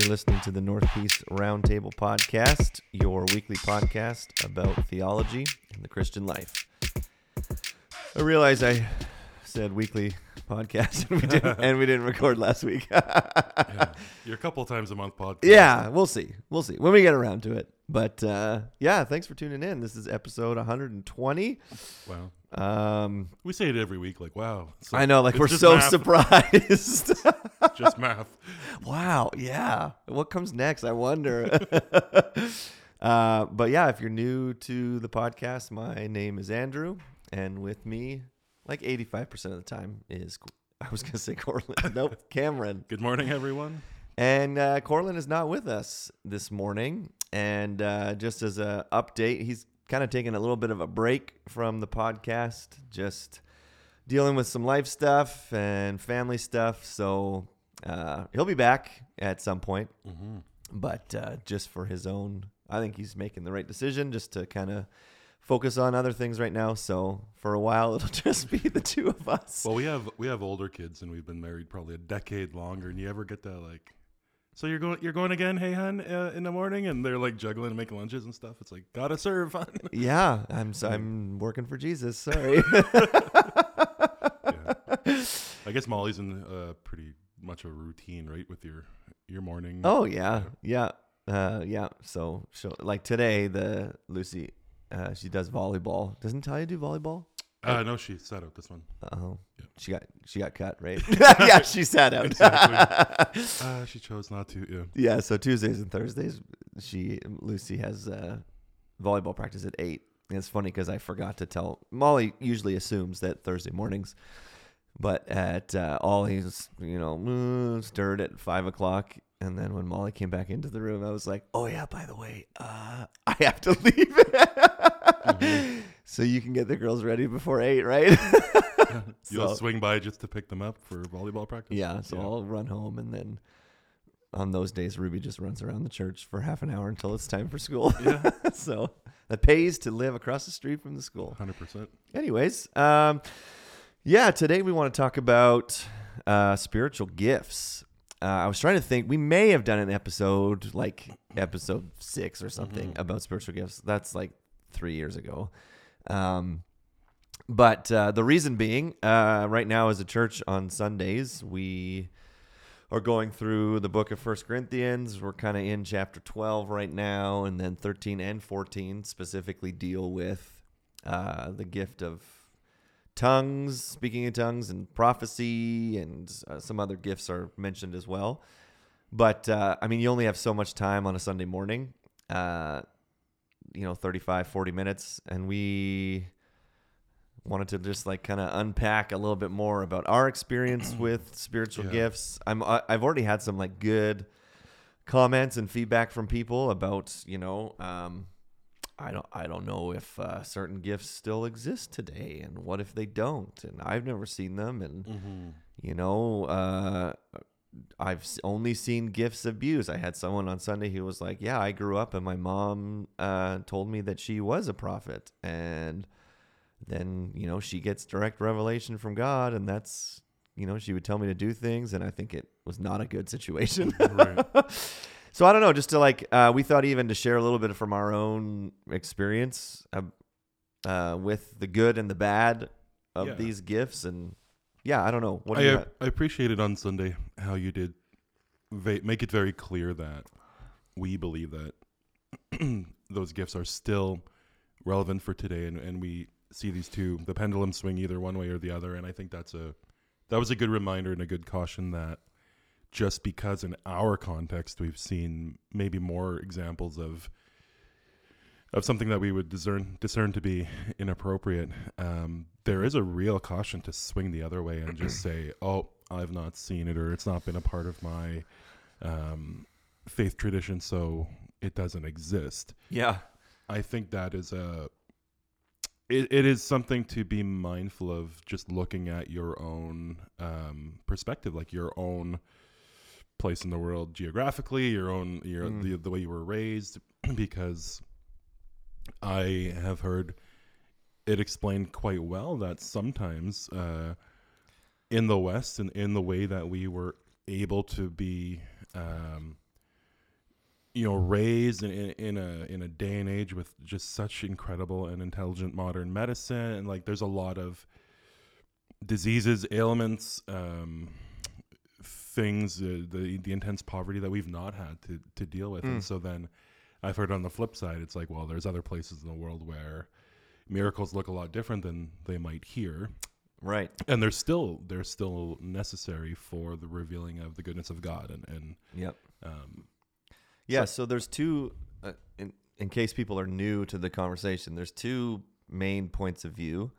You're listening to the Northeast Roundtable Podcast, your weekly podcast about theology and the Christian life. I realize I said weekly podcast and we didn't, and we didn't record last week. yeah. You're a couple times a month podcast. yeah, we'll see. We'll see when we get around to it. But uh, yeah, thanks for tuning in. This is episode 120. Wow. Um, We say it every week, like, wow. So I know, like we're so math. surprised. Just math. Wow. Yeah. What comes next? I wonder. uh, but yeah, if you're new to the podcast, my name is Andrew, and with me, like 85% of the time, is I was gonna say Corlin. nope, Cameron. Good morning, everyone. And uh, Corlin is not with us this morning. And uh, just as a update, he's kind of taking a little bit of a break from the podcast, just dealing with some life stuff and family stuff. So uh, he'll be back at some point, Mm-hmm. but uh, just for his own, I think he's making the right decision just to kind of focus on other things right now. So for a while, it'll just be the two of us. Well, we have we have older kids, and we've been married probably a decade longer. And you ever get that like, so you're going you're going again, hey hun, uh, in the morning, and they're like juggling and making lunches and stuff. It's like gotta serve, yeah, I'm so I'm working for Jesus. Sorry. yeah. I guess Molly's in uh, pretty much a routine, right, with your your morning. Oh yeah, yeah, uh, yeah. So, so like today, the Lucy, uh, she does volleyball. Doesn't Talia do volleyball? Uh, no, she sat out this one. Oh, Yeah. she got she got cut, right? yeah, she sat out. Exactly. Uh, she chose not to. Yeah. yeah, so Tuesdays and Thursdays, she Lucy has uh, volleyball practice at eight. It's funny because I forgot to tell Molly. Usually assumes that Thursday mornings, but at uh, Ollie's, you know, mm, stirred at five o'clock. And then when Molly came back into the room, I was like, "Oh yeah, by the way, uh, I have to leave, so you can get the girls ready before eight, right?" You'll So- swing by just to pick them up for volleyball practice. Yeah, so Yeah. I'll run home and then on those days Ruby just runs around the church for half an hour until it's time for school. Yeah. so that pays to live across the street from the school. Hundred percent. Anyways, um yeah, today we want to talk about uh spiritual gifts. Uh, I was trying to think we may have done an episode like episode 6 or something Mhm. about spiritual gifts. That's like 3 years ago. Um but uh, the reason being, uh, right now as a church on Sundays, we are going through the book of First Corinthians. We're kind of in chapter 12 right now, and then 13 and 14 specifically deal with uh, the gift of tongues, speaking in tongues, and prophecy, and uh, some other gifts are mentioned as well. But uh, I mean, you only have so much time on a Sunday morning, uh, you know, 35, 40 minutes, and we wanted to just like kind of unpack a little bit more about our experience with spiritual Yeah. gifts. I'm I- I've already had some like good comments and feedback from people about you know um, I don't I don't know if uh, certain gifts still exist today, and what if they don't? And I've never seen them, and Mm-hmm. you know uh, I've only seen gifts abused. I had someone on Sunday who was like, "Yeah, I grew up, and my mom uh, told me that she was a prophet, and." Then you know she gets direct revelation from God, and that's you know she would tell me to do things, and I think it was not a good situation. Right. so I don't know, just to like uh, we thought even to share a little bit from our own experience uh, uh, with the good and the bad of Yeah. these gifts, and yeah, I don't know. What do I? I appreciated on Sunday how you did va- make it very clear that we believe that those gifts are still relevant for today, and, and we see these two the pendulum swing either one way or the other, and I think that's a that was a good reminder and a good caution that just because in our context we've seen maybe more examples of of something that we would discern discern to be inappropriate, um, there is a real caution to swing the other way and just say, "Oh, I've not seen it, or it's not been a part of my um, faith tradition, so it doesn't exist." Yeah, I think that is a it, it is something to be mindful of just looking at your own um, perspective like your own place in the world geographically your own your Mm. the, the way you were raised because i have heard it explained quite well that sometimes uh, in the west and in the way that we were able to be um, you know raised in, in, in a in a day and age with just such incredible and intelligent modern medicine and like there's a lot of diseases ailments um things uh, the the intense poverty that we've not had to to deal with Mm. and so then i've heard on the flip side it's like well there's other places in the world where miracles look a lot different than they might here Right. and they're still they're still necessary for the revealing of the goodness of god and and Yep. um Yeah, so there's two uh, in in case people are new to the conversation, there's two main points of view.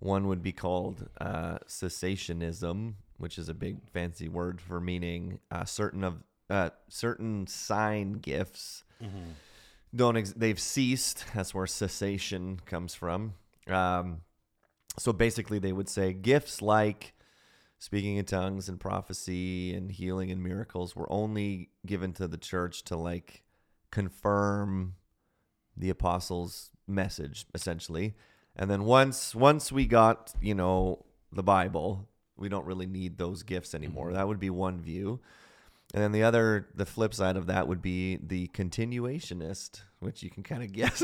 One would be called uh, cessationism, which is a big fancy word for meaning uh, certain of uh, certain sign gifts don't ex- they've ceased. That's where cessation comes from. Um, so basically, they would say gifts like speaking in tongues and prophecy and healing and miracles were only given to the church to like confirm the apostles' message, essentially. And then once once we got you know the Bible, we don't really need those gifts anymore. That would be one view. And then the other, the flip side of that would be the continuationist, which you can kind of guess.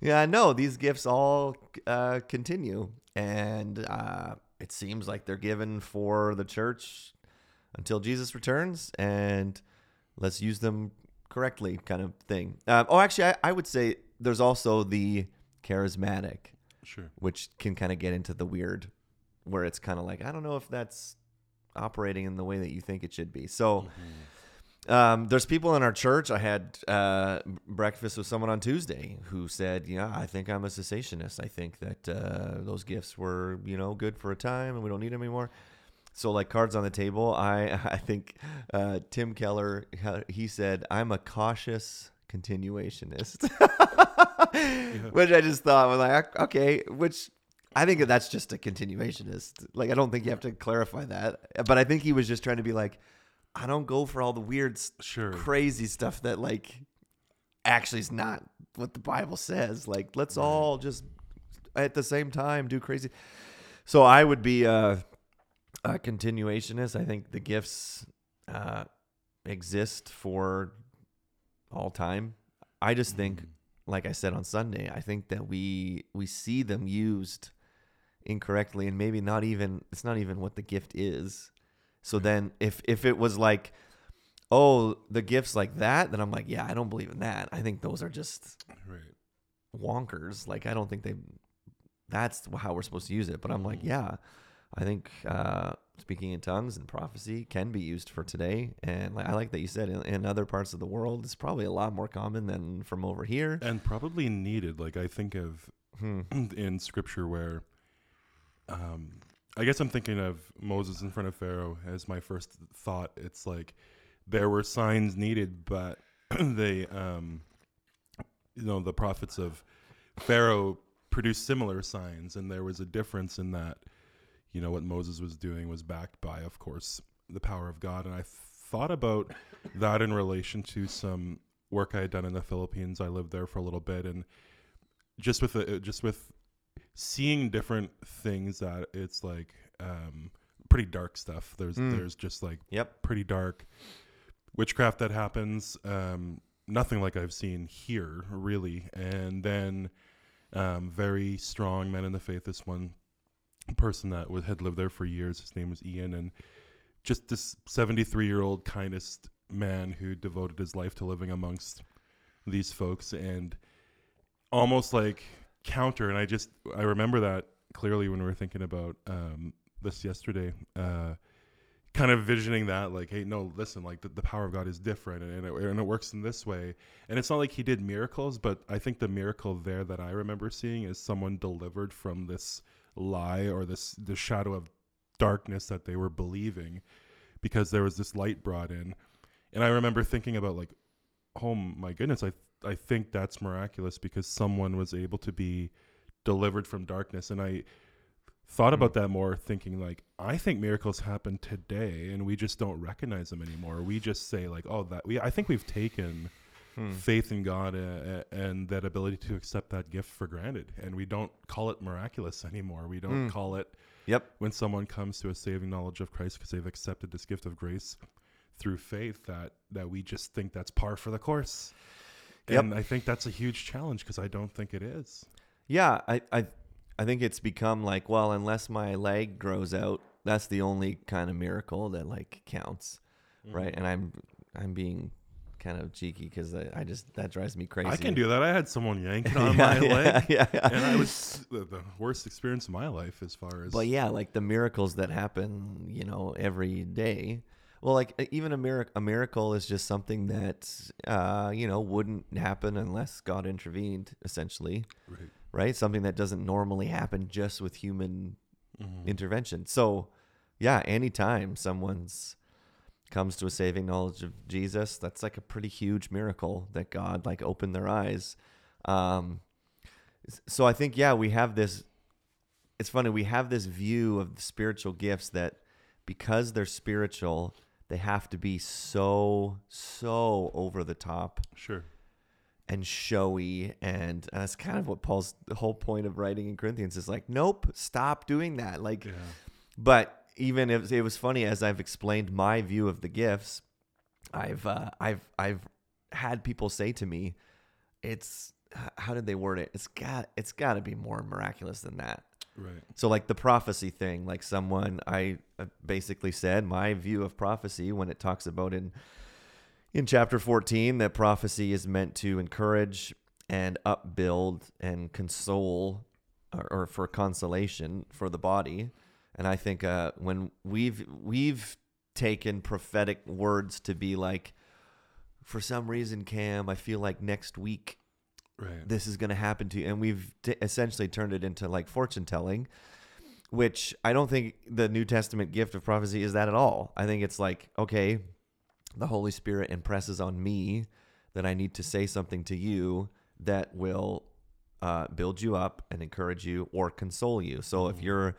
yeah, no, these gifts all uh, continue, and uh, it seems like they're given for the church until Jesus returns, and let's use them correctly, kind of thing. Um, oh, actually, I, I would say there's also the charismatic, sure which can kind of get into the weird, where it's kind of like I don't know if that's operating in the way that you think it should be. So. Um, there's people in our church. I had uh, breakfast with someone on Tuesday who said, "Yeah, I think I'm a cessationist. I think that uh, those gifts were, you know, good for a time, and we don't need them anymore." So, like cards on the table, I I think uh, Tim Keller he said, "I'm a cautious continuationist," which I just thought was like, okay, which I think that's just a continuationist. Like, I don't think you have to clarify that, but I think he was just trying to be like, I don't go for all the weird, sure crazy stuff that like actually is not what the Bible says. Like, let's all just at the same time do crazy. So I would be a, a continuationist. I think the gifts uh, exist for all time. I just think, like I said on Sunday, I think that we we see them used incorrectly, and maybe not even it's not even what the gift is. So then, if if it was like, oh, the gifts like that, then I'm like, yeah, I don't believe in that. I think those are just right wonkers. Like I don't think they that's how we're supposed to use it. But I'm like, yeah, I think uh, speaking in tongues and prophecy can be used for today. And like, I like that you said in, in other parts of the world, it's probably a lot more common than from over here. and probably needed like i think of Hmm. in scripture where um i guess i'm thinking of moses in front of pharaoh as my first thought. It's like there were signs needed but they um you know the prophets of pharaoh produced similar signs and there was a difference in that you know what moses was doing was backed by of course the power of god. And i thought about that in relation to some work i had done in the philippines. I lived there for a little bit and just with the, just with seeing different things that it's like um pretty dark stuff. There's Mm. there's just like Yep. pretty dark witchcraft that happens um nothing like i've seen here really. And then um very strong men in the faith this one person that was, had lived there for years. His name was ian. And just this 73 year old kindest man who devoted his life to living amongst these folks. And almost like counter and i just i remember that clearly when we were thinking about um this yesterday uh kind of visioning that like hey no listen like the, the power of god is different and, and, it, and it works in this way. And it's not like he did miracles but i think the miracle there that i remember seeing is someone delivered from this lie or this the shadow of darkness that they were believing because there was this light brought in. And i remember thinking about like oh my goodness i i think that's miraculous because someone was able to be delivered from darkness and i thought about that more thinking like i think miracles happen today and we just don't recognize them anymore we just say like oh that we i think we've taken Hmm. faith in god uh, and that ability to accept that gift for granted and we don't call it miraculous anymore we don't Hmm. call it Yep. when someone comes to a saving knowledge of christ because they've accepted this gift of grace through faith that that we just think that's par for the course. Yep. And I think that's a huge challenge because I don't think it is. Yeah, I, I I think it's become like, well, unless my leg grows out, that's the only kind of miracle that like counts, Mm. right? And I'm I'm being kind of cheeky because I, I just that drives me crazy. I can do that. I had someone yanking on yeah, my yeah, leg, yeah, yeah. and I was the, the worst experience of my life as far as. But yeah, like the miracles that happen, you know, every day. Well, like even a miracle, a miracle is just something that, uh, you know, wouldn't happen unless God intervened, essentially, Right. right? Something that doesn't normally happen just with human Mhm. intervention. So, yeah, anytime someone's comes to a saving knowledge of Jesus, that's like a pretty huge miracle that God like opened their eyes. Um, so I think yeah, we have this. It's funny we have this view of the spiritual gifts that because they're spiritual, they have to be so so over the top Sure. and showy and that's kind of what Paul's the whole point of writing in Corinthians is like nope stop doing that like Yeah. but even if it was funny as I've explained my view of the gifts I've uh, I've I've had people say to me it's how did they word it it's got it's got to be more miraculous than that Right. so like the prophecy thing, like someone I uh, basically said my view of prophecy when it talks about in in chapter 14 that prophecy is meant to encourage and upbuild and console or, or for consolation for the body. And I think uh, when we've we've taken prophetic words to be like for some reason Cam, I feel like next week Right. this is going to happen to you and we've t- essentially turned it into like fortune telling which i don't think the new testament gift of prophecy is that at all i think it's like okay the holy spirit impresses on me that i need to say something to you that will uh, build you up and encourage you or console you so if Mhm. you're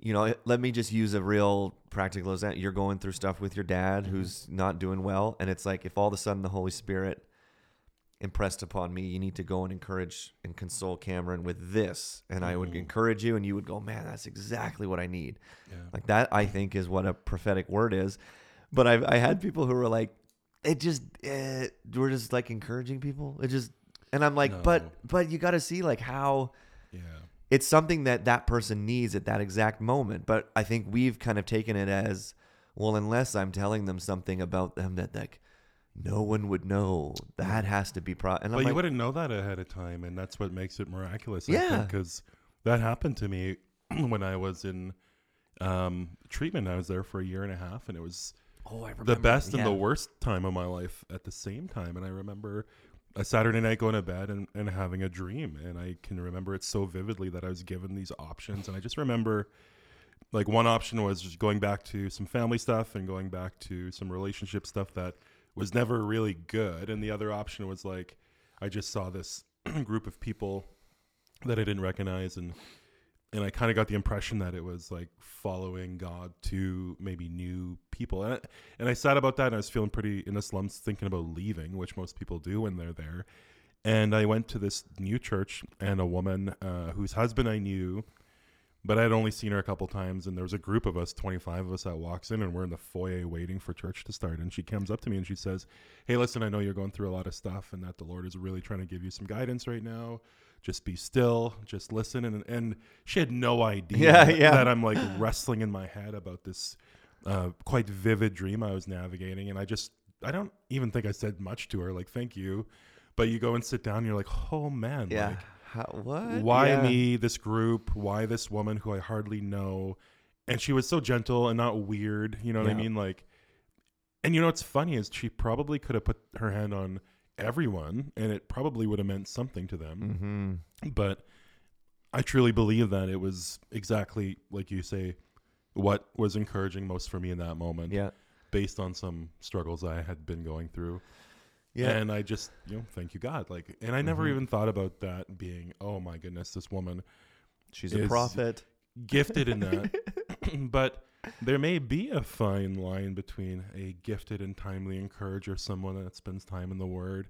you know let me just use a real practical example you're going through stuff with your dad Mhm. who's not doing well and it's like if all of a sudden the holy spirit impressed upon me you need to go and encourage and console cameron with this and i would Mhm. encourage you and you would go man that's exactly what i need Yeah. like that i think is what a prophetic word is but i've i had people who were like it just eh, we're just like encouraging people it just and i'm like No. but but you got to see like how yeah. it's something that that person needs at that exact moment but i think we've kind of taken it as well unless i'm telling them something about them that like no one would know that has to be pro and But i'm you like wouldn't know that ahead of time, and that's what makes it miraculous. Yeah. because that happened to me when I was in um, treatment. I was there for a year and a half, and it was oh the best and the worst time of my life at the same time. And I remember a Saturday night going to bed and, and having a dream, and I can remember it so vividly that I was given these options, and I just remember. Like one option was just going back to some family stuff and going back to some relationship stuff that was never really good. And the other option was like, I just saw this group of people that I didn't recognize, and and I kind of got the impression that it was like following God to maybe new people. And I, and I sat about that, and I was feeling pretty in the slums, thinking about leaving, which most people do when they're there. And I went to this new church, and a woman uh, whose husband I knew. But I'd only seen her a couple times, and there was a group of us, 25 of us, that walks in, and we're in the foyer waiting for church to start. And she comes up to me and she says, Hey, listen, I know you're going through a lot of stuff, and that the Lord is really trying to give you some guidance right now. Just be still, just listen. And, and she had no idea Yeah, yeah. that I'm like wrestling in my head about this uh, quite vivid dream I was navigating. And I just, I don't even think I said much to her, like, thank you. But you go and sit down, and you're like, oh man, yeah like, How, what? Why Yeah. me this group? Why this woman who i hardly know? And she was so gentle and not weird you know what i mean? Like and you know what's funny is she probably could have put her hand on everyone and it probably would have meant something to them. Mm-hmm. but i truly believe that it was exactly like you say what was encouraging most for me in that moment yeah. based on some struggles i had been going through yeah and I just, you know, thank you God. Like, and I never Mhm. even thought about that being, oh my goodness, this woman she's a prophet gifted in that. but there may be a fine line between a gifted and timely encourager, someone that spends time in the Word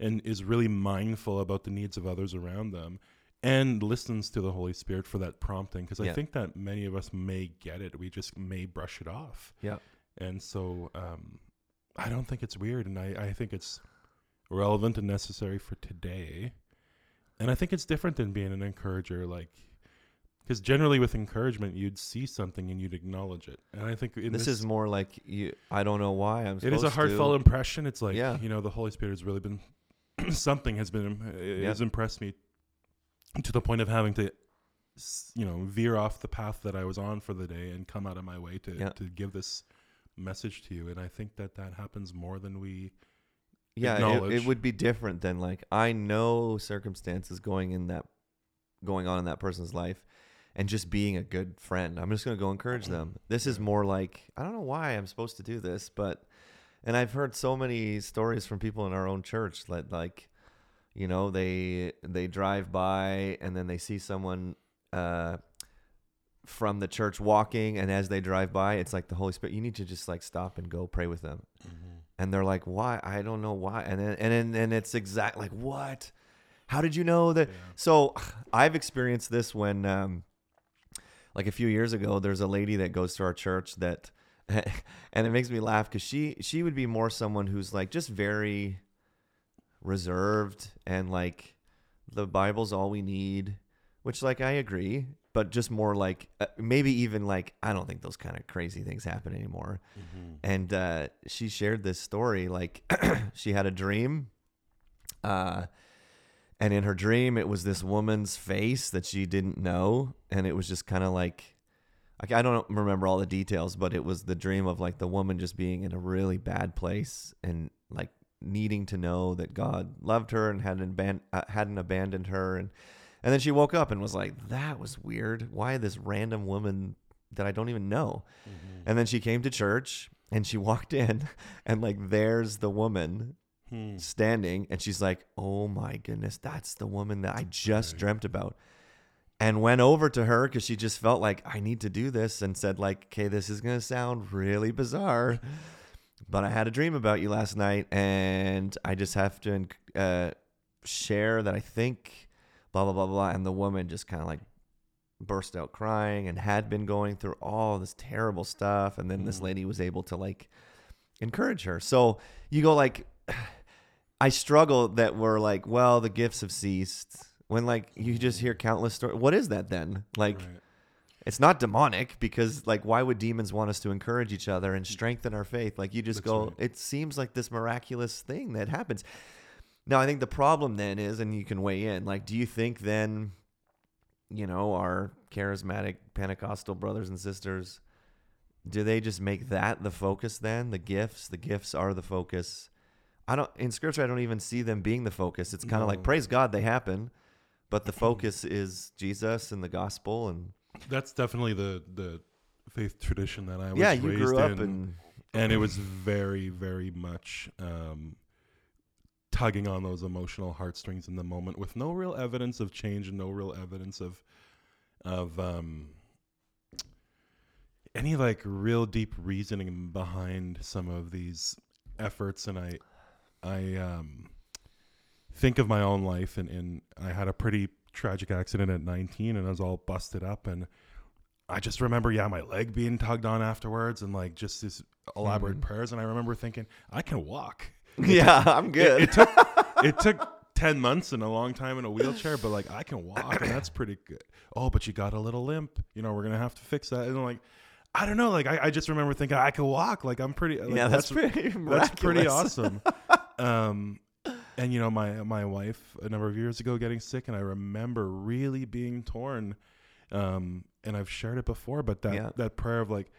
and is really mindful about the needs of others around them and listens to the Holy Spirit for that prompting. Because I think that many of us may get it, we just may brush it off. yeah And so, um, I don't think it's weird, and I, I think it's relevant and necessary for today. And I think it's different than being an encourager, like because generally with encouragement, you'd see something and you'd acknowledge it. And I think in This, is more like you. I don't know why I'm. it is a heartfelt To. impression. It's like Yeah. you know the Holy Spirit has really been something has been uh, Yeah. has impressed me to the point of having to you know veer off the path that I was on for the day and come out of my way to Yeah. to give this message to you. And I think that that happens more than we. Yeah, it, it would be different than like I know circumstances going in that going on in that person's life and just being a good friend. I'm just going to go encourage them. This is more like I don't know why I'm supposed to do this, but and I've heard so many stories from people in our own church that like you know, they they drive by and then they see someone uh from the church walking and as they drive by it's like the holy spirit you need to just like stop and go pray with them. And they're like why? I don't know why. And then and then and it's exact like what? How did you know that? Yeah. so i've experienced this when um like a few years ago there's a lady that goes to our church that and it makes me laugh because she she would be more someone who's like just very reserved and like the bible's all we need which like i agree but just more like uh, maybe even like i don't think those kind of crazy things happen anymore. And uh, she shared this story like she had a dream uh, and in her dream it was this woman's face that she didn't know and it was just kind of like like i don't remember all the details but it was the dream of like the woman just being in a really bad place and like needing to know that god loved her and hadn't, aban- uh, hadn't abandoned her and and then she woke up and was like that was weird why this random woman that i don't even know and then she came to church and she walked in and like there's the woman Hmm. standing and she's like, "Oh my goodness, that's the woman that I just Right. dreamt about." And went over to her cuz she just felt like I need to do this and said like, "Okay, this is going to sound really bizarre, but I had a dream about you last night and I just have to uh, share that I think blah blah blah blah." And the woman just kind of like burst out crying and had been going through all this terrible stuff and then this Mhm. lady was able to like encourage her. So you go like I struggle that we're like, well, the gifts have ceased. When like you just hear countless stories. What is that then? Like Right. it's not demonic because like why would demons want us to encourage each other and strengthen our faith? Like you just That's go right. it seems like this miraculous thing that happens. Now I think the problem then is and you can weigh in. Like do you think then you know, our charismatic Pentecostal brothers and sisters do they just make that the focus then? The gifts, the gifts are the focus. I don't in scripture I don't even see them being the focus. It's kind of like praise God they happen, but the focus is Jesus and the gospel and That's definitely the the faith tradition that I was yeah, you raised grew up in, and and it was very very much um, tugging on those emotional heartstrings in the moment with no real evidence of change and no real evidence of of um, any like real deep reasoning behind some of these efforts. And I I um, think of my own life and, and I had a pretty tragic accident at 19 and I was all busted up. And I just remember yeah my leg being tugged on afterwards and like just this elaborate Mhm. prayers. And I remember thinking I can walk yeah, I'm good. it took it took 10 months and a long time in a wheelchair but like I can walk and that's pretty good oh but you got a little limp you know we're gonna have to fix that and like I don't know like I, I just remember thinking I can walk like I'm pretty like, yeah, that's, pretty that's pretty awesome. um, and you know, my my wife a number of years ago getting sick, and I remember really being torn. Um, and I've shared it before, but that Yeah. that prayer of like,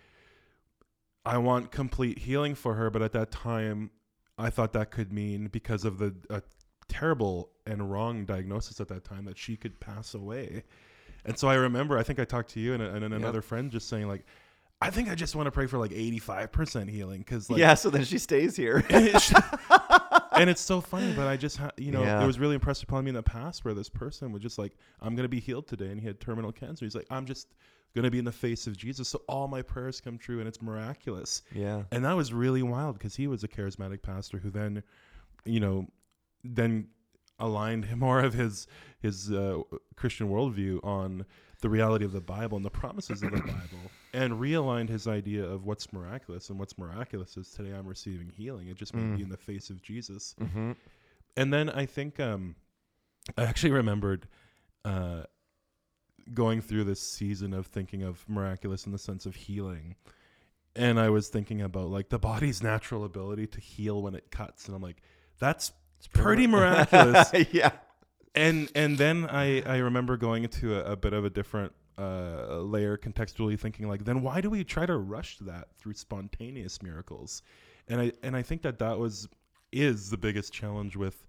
I want complete healing for her, but at that time, I thought that could mean because of the uh, terrible and wrong diagnosis at that time that she could pass away. And so I remember, I think I talked to you and, and another friend just saying like, I think I just want to pray for like 85% healing because like yeah, so then she stays here. and it's so funny, but I just, ha- you know, Yeah. it was really impressed upon me in the past where this person was just like, I'm going to be healed today. And he had terminal cancer. He's like, I'm just going to be in the face of Jesus. So all my prayers come true and it's miraculous. yeah. And that was really wild because he was a charismatic pastor who then, you know, then aligned more of his his uh, Christian worldview on the reality of the Bible and the promises of the Bible and realigned his idea of what's miraculous and what's miraculous is today I'm receiving healing. It just may Mm. be in the face of Jesus. Mm-hmm. And then I think um, I actually remembered uh, going through this season of thinking of miraculous in the sense of healing. And I was thinking about like the body's natural ability to heal when it cuts. And I'm like, that's It's pretty miraculous. yeah. and and then I I remember going into a, a bit of a different uh, layer contextually thinking like then why do we try to rush that through spontaneous miracles and I and I think that that was is the biggest challenge with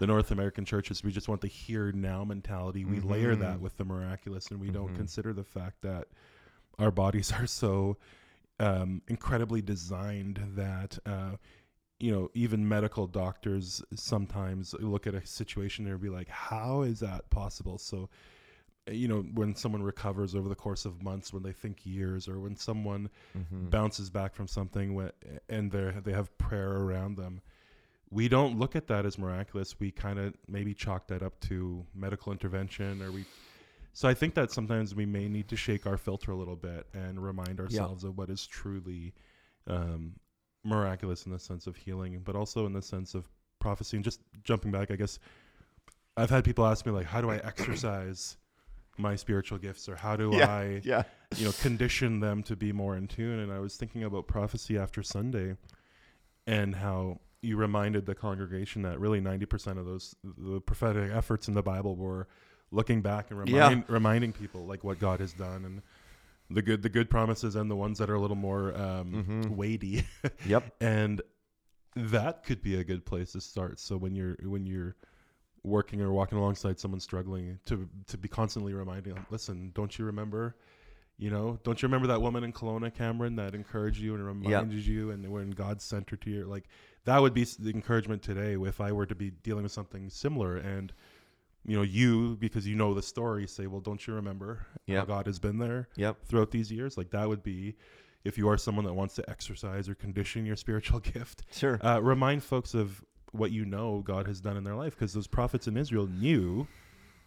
the North American churches we just want the here now mentality we layer that with the miraculous and we don't Mhm. consider the fact that our bodies are so um, incredibly designed that uh, you know, even medical doctors sometimes look at a situation and be like, how is that possible? So, uh, you know, when someone recovers over the course of months, when they think years, or when someone Mhm. bounces back from something wh- and they they have prayer around them, we don't look at that as miraculous. We kind of maybe chalk that up to medical intervention, or we. So I think that sometimes we may need to shake our filter a little bit and remind ourselves of what is truly um, miraculous in the sense of healing, but also in the sense of prophecy. And just jumping back, I guess I've had people ask me like, how do I exercise my spiritual gifts, or how do Yeah. I Yeah. you know condition them to be more in tune and i was thinking about prophecy after sunday and how you reminded the congregation that really 90% of those the prophetic efforts in the bible were looking back and Yeah. reminding people like what god has done and the good the good promises and the ones that are a little more um, Mhm. weighty Yep. and that could be a good place to start so when you're when you're working or walking alongside someone struggling to to be constantly reminding them listen don't you remember you know don't you remember that woman in Kelowna Cameron that encouraged you and reminded you and when God sent her to you like that would be the encouragement today if I were to be dealing with something similar and you know you because you know the story say well don't you remember how God has been there Yep. throughout these years like that would be if you are someone that wants to exercise or condition your spiritual gift Sure. uh, remind folks of what you know God has done in their life because those prophets in Israel knew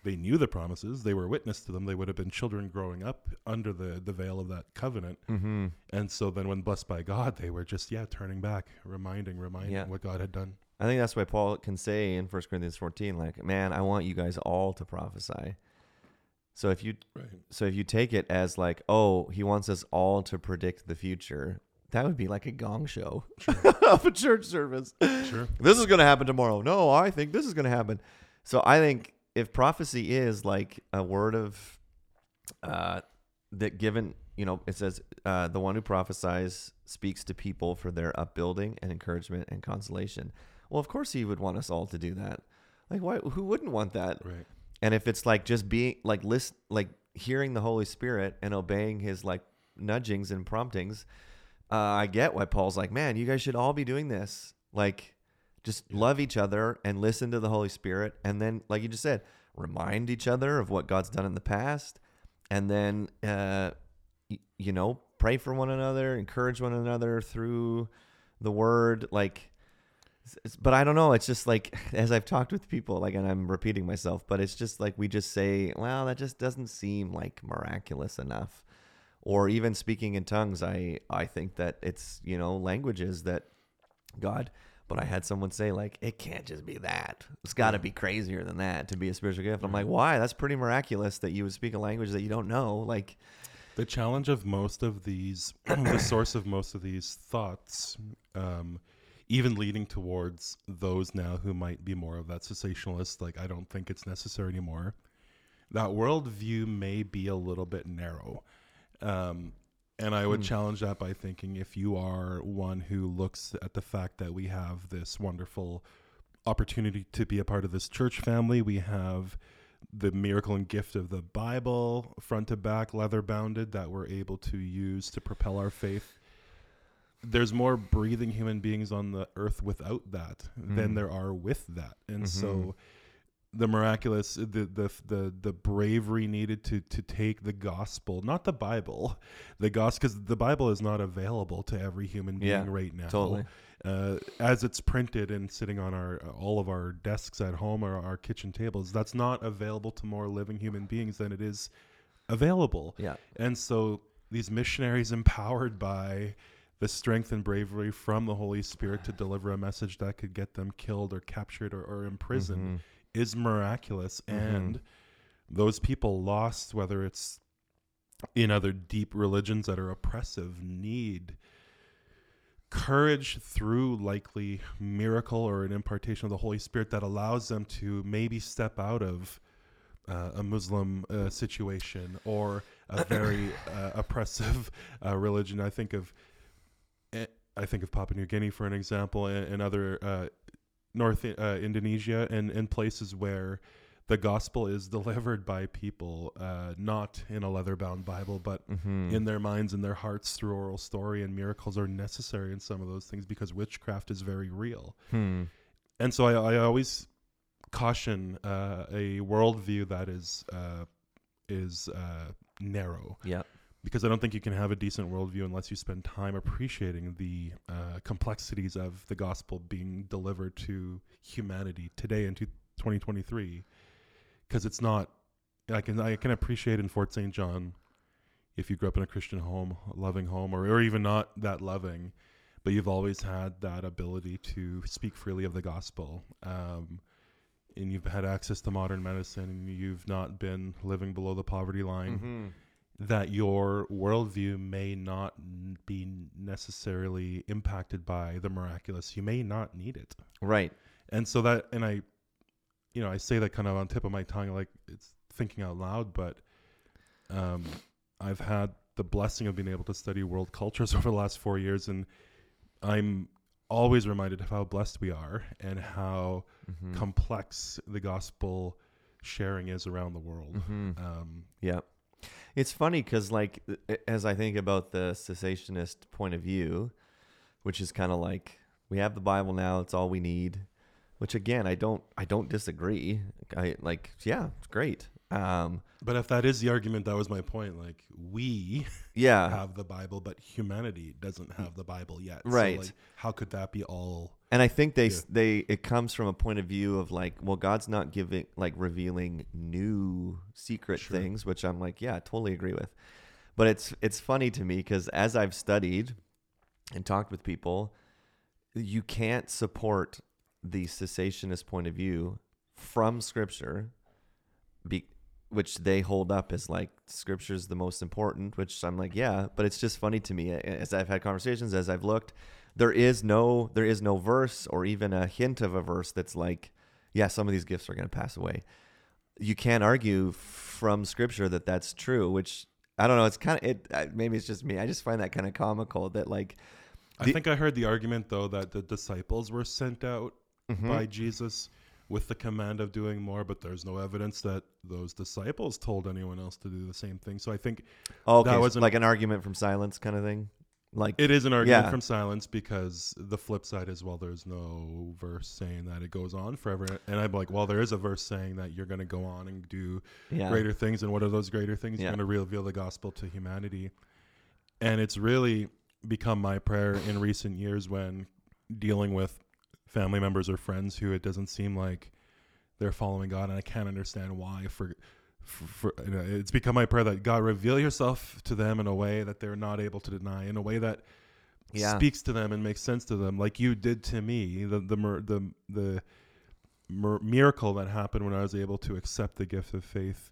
they knew the promises they were witness to them they would have been children growing up under the the veil of that covenant mm-hmm. and so then when blessed by God they were just yeah turning back reminding reminding Yeah. what God had done I think that's why Paul can say in 1 Corinthians 14, like, man, I want you guys all to prophesy. So if you right so if you take it as like, oh, he wants us all to predict the future, that would be like a gong show of a church service. sure This is going to happen tomorrow. No, I think this is going to happen. So I think if prophecy is like a word of uh, that given, you know, it says uh, the one who prophesies speaks to people for their upbuilding and encouragement and consolation. Well, of course he would want us all to do that. Like, why? Who wouldn't want that? right And if it's like just being like list like hearing the Holy Spirit and obeying his like nudgings and promptings, uh, I get why Paul's like, man, you guys should all be doing this. Like, just Yeah. love each other and listen to the Holy Spirit, and then, like you just said, remind each other of what God's done in the past, and then, uh, y- you know, pray for one another, encourage one another through the Word, like. But I don't know. It's just like as I've talked with people, like, and I'm repeating myself, but it's just like we just say, "Well, that just doesn't seem like miraculous enough." Or even speaking in tongues, I I think that it's you know languages that God. But I had someone say like, "It can't just be that. It's got to be crazier than that to be a spiritual gift." I'm like, "Why? That's pretty miraculous that you would speak a language that you don't know." Like, The challenge of most of these, the source of most of these thoughts, um, even leading towards those now who might be more of that cessationalist, like, I don't think it's necessary anymore, that worldview may be a little bit narrow. Um, and I would Hmm. challenge that by thinking if you are one who looks at the fact that we have this wonderful opportunity to be a part of this church family, we have the miracle and gift of the Bible, front to back, leather bounded, that we're able to use to propel our faith. There's more breathing human beings on the earth without that than Mhm. there are with that, and Mhm. so the miraculous, the the the the bravery needed to to take the gospel, not the Bible, the gospel, because the Bible is not available to every human being Yeah, right now totally. uh, as it's printed and sitting on our all of our desks at home or our kitchen tables that's not available to more living human beings than it is available. Yeah. And so these missionaries empowered by the strength and bravery from the Holy Spirit to deliver a message that could get them killed or captured or, or imprisoned Mhm. is miraculous. Mhm. And those people lost, whether it's in other deep religions that are oppressive, need courage through likely miracle or an impartation of the Holy Spirit that allows them to maybe step out of uh, a Muslim uh, situation or a very uh, oppressive uh, religion. I think of I think of Papua New Guinea for an example, and, and other uh, North uh, Indonesia, and, and places where the gospel is delivered by people, uh, not in a leather-bound Bible, but Mhm. in their minds and their hearts through oral story. And miracles are necessary in some of those things because witchcraft is very real. Hmm. And so I, I always caution uh, a worldview that is uh, is uh, narrow Yeah. Because I don't think you can have a decent worldview unless you spend time appreciating the uh, complexities of the gospel being delivered to humanity today in 2023. Because it's not, I can I can appreciate in Fort St. John, if you grew up in a Christian home, a loving home, or or even not that loving, but you've always had that ability to speak freely of the gospel. Um, and you've had access to modern medicine, and you've not been living below the poverty line Mhm. That your worldview may not be necessarily impacted by the miraculous. You may not need it. Right. And so that, and I, you know, I say that kind of on tip of my tongue, like it's thinking out loud, but um, I've had the blessing of being able to study world cultures over the last four years, and I'm always reminded of how blessed we are and how Mhm. complex the gospel sharing is around the world. Mhm. Um, Yeah. It's funny because, like, as I think about the cessationist point of view, which is kind of like we have the Bible now; it's all we need. Which again, I don't, I don't disagree. I like, yeah, it's great. Um, But if that is the argument, that was my point. Like we yeah, have the Bible, but humanity doesn't have the Bible yet. Right. So like, how could that be all? and I think they, Yeah. they, it comes from a point of view of like, well, God's not giving, like, revealing new secret Sure. things, which I'm like, yeah, I totally agree with. But it's, it's funny to me because as I've studied and talked with people, you can't support the cessationist point of view from scripture be, which they hold up as like scripture is the most important which i'm like yeah but it's just funny to me as i've had conversations as i've looked there is no there is no verse or even a hint of a verse that's like yeah some of these gifts are going to pass away you can't argue from scripture that that's true which i don't know it's kind of it maybe it's just me i just find that kind of comical that like I think I heard the argument though that the disciples were sent out mhm. by Jesus with the command of doing more, but there's no evidence that those disciples told anyone else to do the same thing. So I think Oh, okay, That so wasn't- like an argument from silence kind of thing. Like it is an argument Yeah. from silence because the flip side is well, there's no verse saying that it goes on forever, and I'm like, well, there is a verse saying that you're going to go on and do yeah, greater things and what are those greater things Yeah. you're going to reveal the gospel to humanity and it's really become my prayer in recent years when dealing with family members or friends who it doesn't seem like they're following god and i can't understand why for for, you know, it's become my prayer that god reveal yourself to them in a way that they're not able to deny in a way that Yeah. speaks to them and makes sense to them like you did to me. The the the the mir- miracle that happened when i was able to accept the gift of faith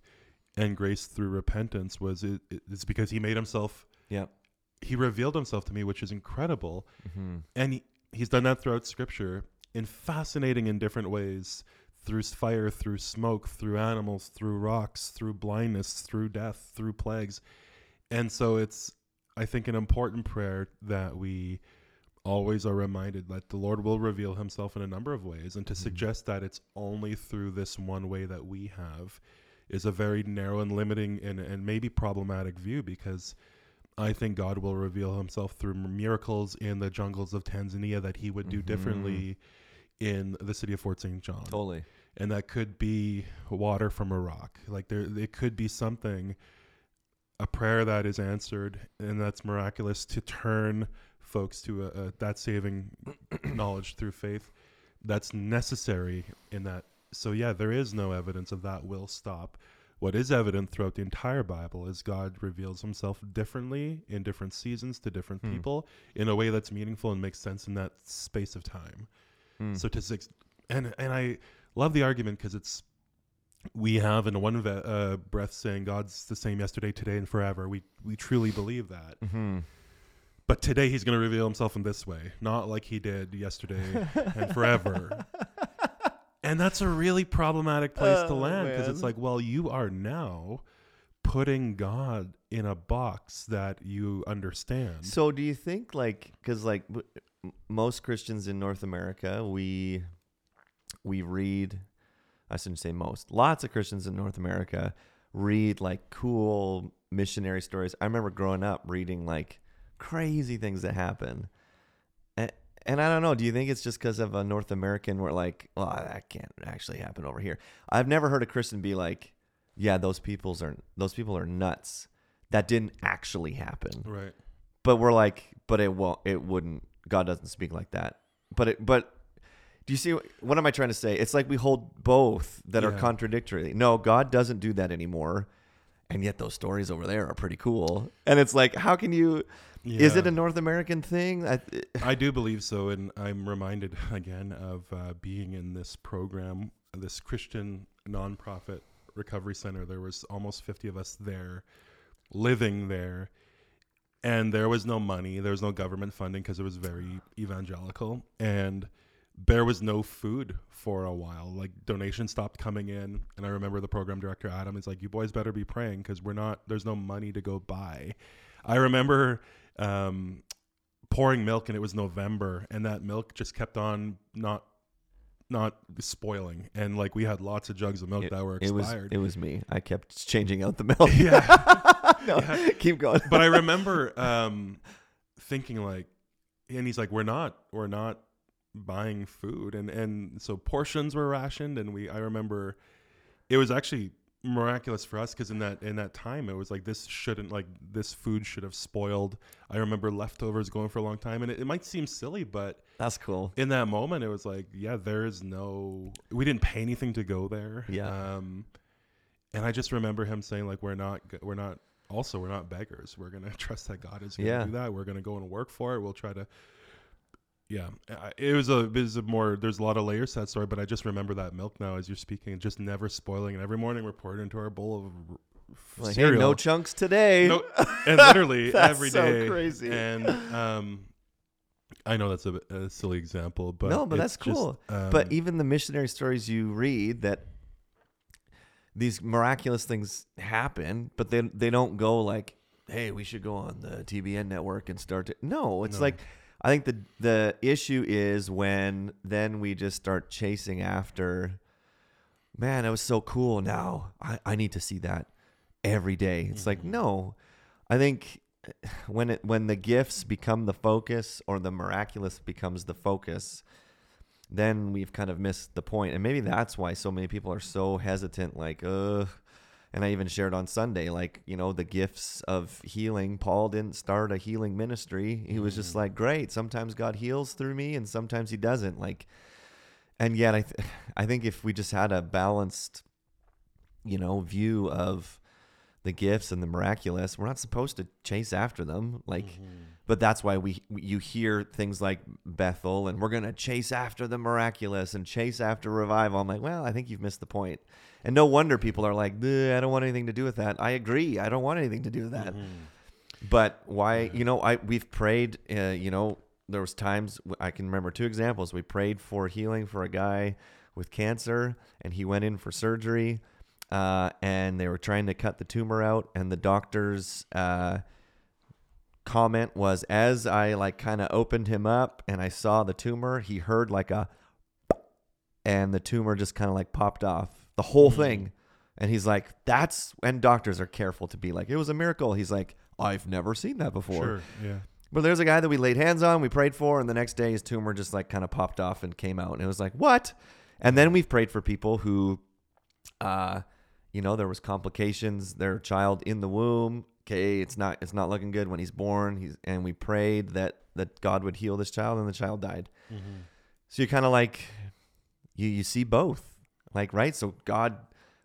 and grace through repentance was it, it- it's because he made himself yeah, he revealed himself to me which is incredible. Hmm and he, he's done that throughout scripture in fascinating and different ways through fire through smoke through animals through rocks through blindness through death through plagues and so it's i think an important prayer that we always are reminded that the lord will reveal himself in a number of ways and to Mhm. suggest that it's only through this one way that we have is a very narrow and limiting and, and maybe problematic view because I think God will reveal himself through miracles in the jungles of Tanzania that he would do Mhm. differently in the city of Fort St. John. totally. And that could be water from a rock. Like there it could be something a prayer that is answered and that's miraculous to turn folks to a, a that saving knowledge through faith that's necessary in that so yeah there is no evidence of that will stop what is evident throughout the entire Bible is God reveals himself differently in different seasons to different Hmm. people in a way that's meaningful and makes sense in that space of time. Hmm. So to six, and and I love the argument because it's we have in one ve- uh, breath saying God's the same yesterday, today, and forever. We we truly believe that. Mhm. But today He's going to reveal Himself in this way, not like He did yesterday and forever. And that's a really problematic place to Oh, land because it's like, well, you are now putting God in a box that you understand. So do you think like cuz like w- most Christians in North America, we we read I shouldn't say most. Lots of Christians in North America read like cool missionary stories. I remember growing up reading like crazy things that happen. And, I don't know, do you think it's just cuz of a North American where like, well, that can't actually happen over here. I've never heard a Christian be like, yeah, those people's are those people are nuts. That didn't actually happen right. but we're like, but it won't. It wouldn't. God doesn't speak like that. But it. But do you see what am I trying to say? It's like we hold both that are contradictory. No, God doesn't do that anymore. And yet those stories over there are pretty cool. And it's like, how can you? Is it a North American thing? I, I do believe so, and I'm reminded again of uh, being in this program, this Christian nonprofit recovery center. There was almost 50 of us there, living there, and there was no money. There was no government funding because it was very evangelical, and there was no food for a while. Like donations stopped coming in, and I remember the program director Adam is like, "You boys better be praying because we're not. There's no money to go buy." I remember um, pouring milk, and it was November, and that milk just kept on not not spoiling, and like we had lots of jugs of milk it, that were it was. expired. It was me. I kept changing out the milk. yeah, no, Yeah. keep going. but I remember um, thinking like, and he's like, "We're not, we're not buying food," and and so portions were rationed, and we. I remember it was actually miraculous for us because in that in that time it was like this shouldn't like this food should have spoiled. I remember leftovers going for a long time, and it, it might seem silly, but That's cool. in that moment it was like, yeah, there is no, we didn't pay anything to go there. Yeah. Um, and I just remember him saying like, we're not, we're not. Also, we're not beggars. We're gonna trust that God is gonna Yeah. do that. We're gonna go and work for it. We'll try to. Yeah, it was a it was a more. There's a lot of layers to that story, but I just remember that milk now as you're speaking, just never spoiling. And every morning we're pouring into our bowl of Like, hey, cereal. no chunks today. No, and literally That's every so crazy. And um, I know that's a, a silly example, but No, but that's cool. Just, um, but even the missionary stories you read that these miraculous things happen, but they they don't go like, "Hey, we should go on the TBN network and start to." No, it's No. like I think the the issue is when then we just start chasing after. Man, it was so cool. Now I, I need to see that every day. It's like Mhm. no, I think when it when the gifts become the focus or the miraculous becomes the focus, then we've kind of missed the point. And maybe that's why so many people are so hesitant, like, ugh. And I even shared on Sunday, like, you know, the gifts of healing. Paul didn't start a healing ministry. He was just Mhm. like, great. Sometimes God heals through me and sometimes he doesn't. Like, and yet I, th- I think if we just had a balanced, you know, view of the gifts and the miraculous, we're not supposed to chase after them. Like, Mhm. but that's why we you hear things like Bethel and we're gonna chase after the miraculous and chase after revival. I'm like, well, I think you've missed the point. And no wonder people are like, I don't want anything to do with that. I agree. I don't want anything to do with that. Mhm. But why? Yeah. You know, I we've prayed. Uh, you know, there was times I can remember two examples. We prayed for healing for a guy with cancer, and he went in for surgery, uh, and they were trying to cut the tumor out, and the doctors. Uh, comment was as I like kind of opened him up and I saw the tumor, he heard like a and the tumor just kind of like popped off. The whole Mhm. thing. And he's like, that's and doctors are careful to be like, it was a miracle. He's like, I've never seen that before. Sure. Yeah. But there's a guy that we laid hands on, we prayed for, and the next day his tumor just like kind of popped off and came out. And it was like, what? And then we've prayed for people who, uh, you know, there was complications, their child in the womb. Okay, it's not it's not looking good when he's born. He's and we prayed that that God would heal this child, and the child died. Mhm. So you're kind of like you you see both, like right. So God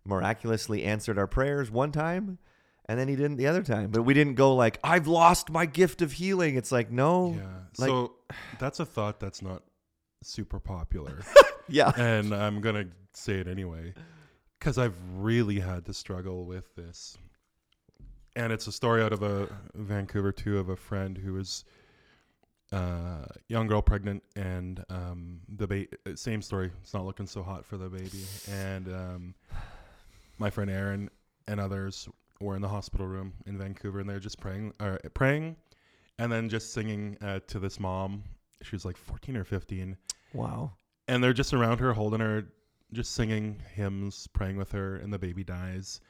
miraculously answered our prayers one time and then he didn't the other time. But we didn't go like, I've lost my gift of healing. It's like, no. Yeah. like- so that's a thought that's not super popular. Yeah. and I'm going to say it anyway cuz I've really had to struggle with this. And it's a story out of a Vancouver too of a friend who was uh young girl pregnant and um the ba- same story. It's not looking so hot for the baby. And um my friend Aaron and others were in the hospital room in Vancouver and they're just praying or praying and then just singing uh, to this mom. She was like 14 or 15 Wow. and they're just around her holding her just singing hymns praying with her and the baby dies.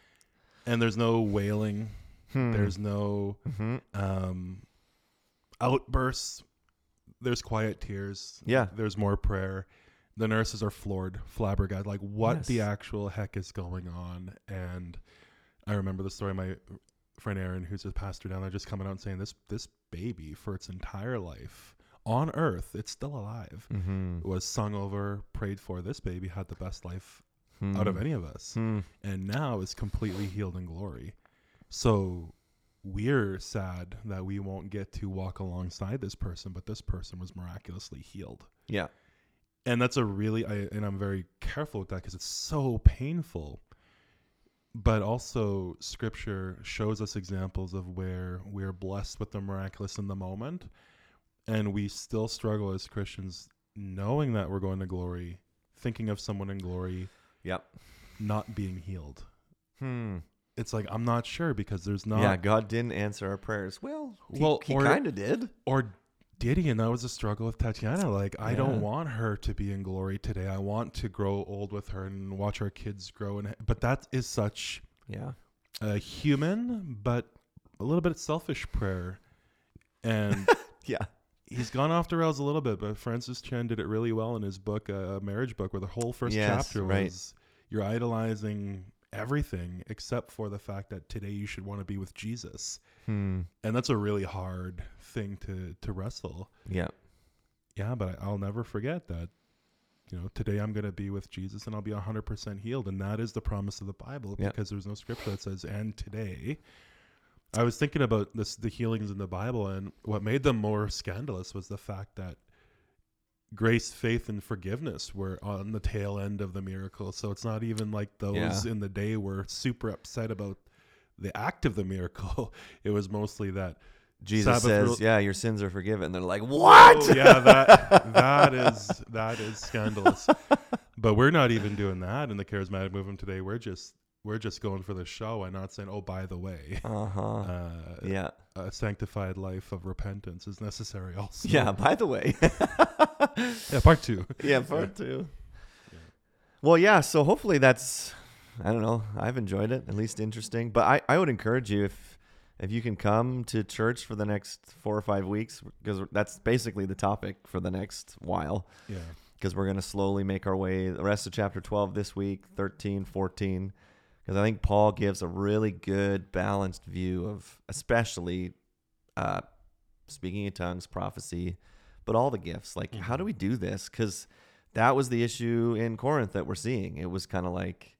And there's no wailing. Hmm. there's no Mhm. um outbursts there's quiet tears Yeah. there's more prayer the nurses are floored flabbergasted like what the actual heck is going on and i remember the story of my friend aaron who's a pastor down there just coming out and saying this this baby for its entire life on earth it's still alive Mhm. was sung over prayed for this baby had the best life out of Hmm. any of us Hmm. and now is completely healed in glory. So we're sad that we won't get to walk alongside this person, but this person was miraculously healed. Yeah. And that's a really, I, and I'm very careful with that because it's so painful. But also, scripture shows us examples of where we're blessed with the miraculous in the moment, and we still struggle as Christians knowing that we're going to glory, thinking of someone in glory, Yep. not being healed Hmm. It's like I'm not sure because there's not yeah, God didn't answer our prayers. Well, Well, he or- kind of did. or did he and that was a struggle with Tatiana like I don't want her to be in glory today I want to grow old with her and watch our kids grow and but that is such Yeah. a human but a little bit selfish prayer and Yeah. he's gone off the rails a little bit but Francis Chan did it really well in his book uh, a marriage book where the whole first Yes, chapter right. was you're idolizing everything except for the fact that today you should want to be with Jesus. Hmm. and that's a really hard thing to to wrestle. Yeah. yeah but i'll never forget that you know today i'm going to be with jesus and i'll be 100% healed. And that is the promise of the bible because there's no scripture that says and today. I was thinking about this the healings in the bible and what made them more scandalous was the fact that grace faith and forgiveness were on the tail end of the miracle so it's not even like those Yeah. in the day were super upset about the act of the miracle it was mostly that Jesus Sabbath says, rule- "Yeah, your sins are forgiven." They're like, "What?" Oh, yeah, that that is that is scandalous. But we're not even doing that in the charismatic movement today. We're just we're just going for the show and not saying, "Oh, by the way, Uh huh. uh, yeah. A sanctified life of repentance is necessary." Also, Yeah. By the way. yeah. Part two. yeah. Part two. Well, yeah. So hopefully that's. I don't know. I've enjoyed it. At least interesting. But I, I would encourage you if if you can come to church for the next four or five weeks because that's basically the topic for the next while. Yeah, because we're going to slowly make our way the rest of chapter 12 this week 13 14 because i think paul gives a really good balanced view of especially uh, speaking in tongues prophecy but all the gifts. Like how do we do this? Because that was the issue in corinth that we're seeing. It was kind of like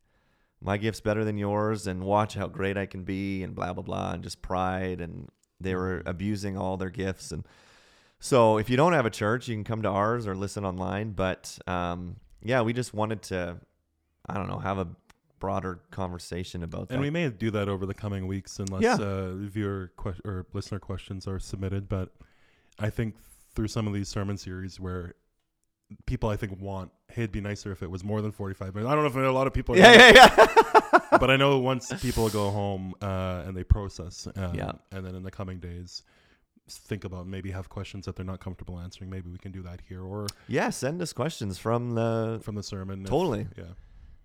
my gift's better than yours and watch how great i can be and blah blah blah and just pride and they were abusing all their gifts and so if you don't have a church, you can come to ours or listen online. But um, yeah, we just wanted to, I don't know, have a broader conversation about that. and we may do that over the coming weeks unless Yeah. uh, viewer que- or listener questions are submitted. But I think through some of these sermon series where people I think want, hey, it'd be nicer if it was more than forty five minutes. I don't know if a lot of people. Are yeah, yeah, yeah. but I know once people go home uh, and they process, um, Yeah. and then in the coming days, think about maybe have questions that they're not comfortable answering. Maybe we can do that here or yeah, send us questions from the from the sermon. if- Totally. yeah.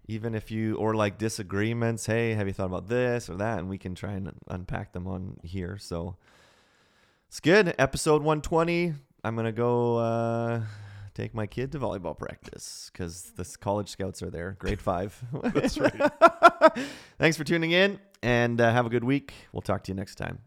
Even if you or like disagreements. Hey, have you thought about this or that? And we can try and unpack them on here. So it's good. Episode 120. I'm gonna go uh, take my kid to volleyball practice because the college scouts are there. Grade five. That's right. Thanks for tuning in and uh, have a good week. We'll talk to you next time.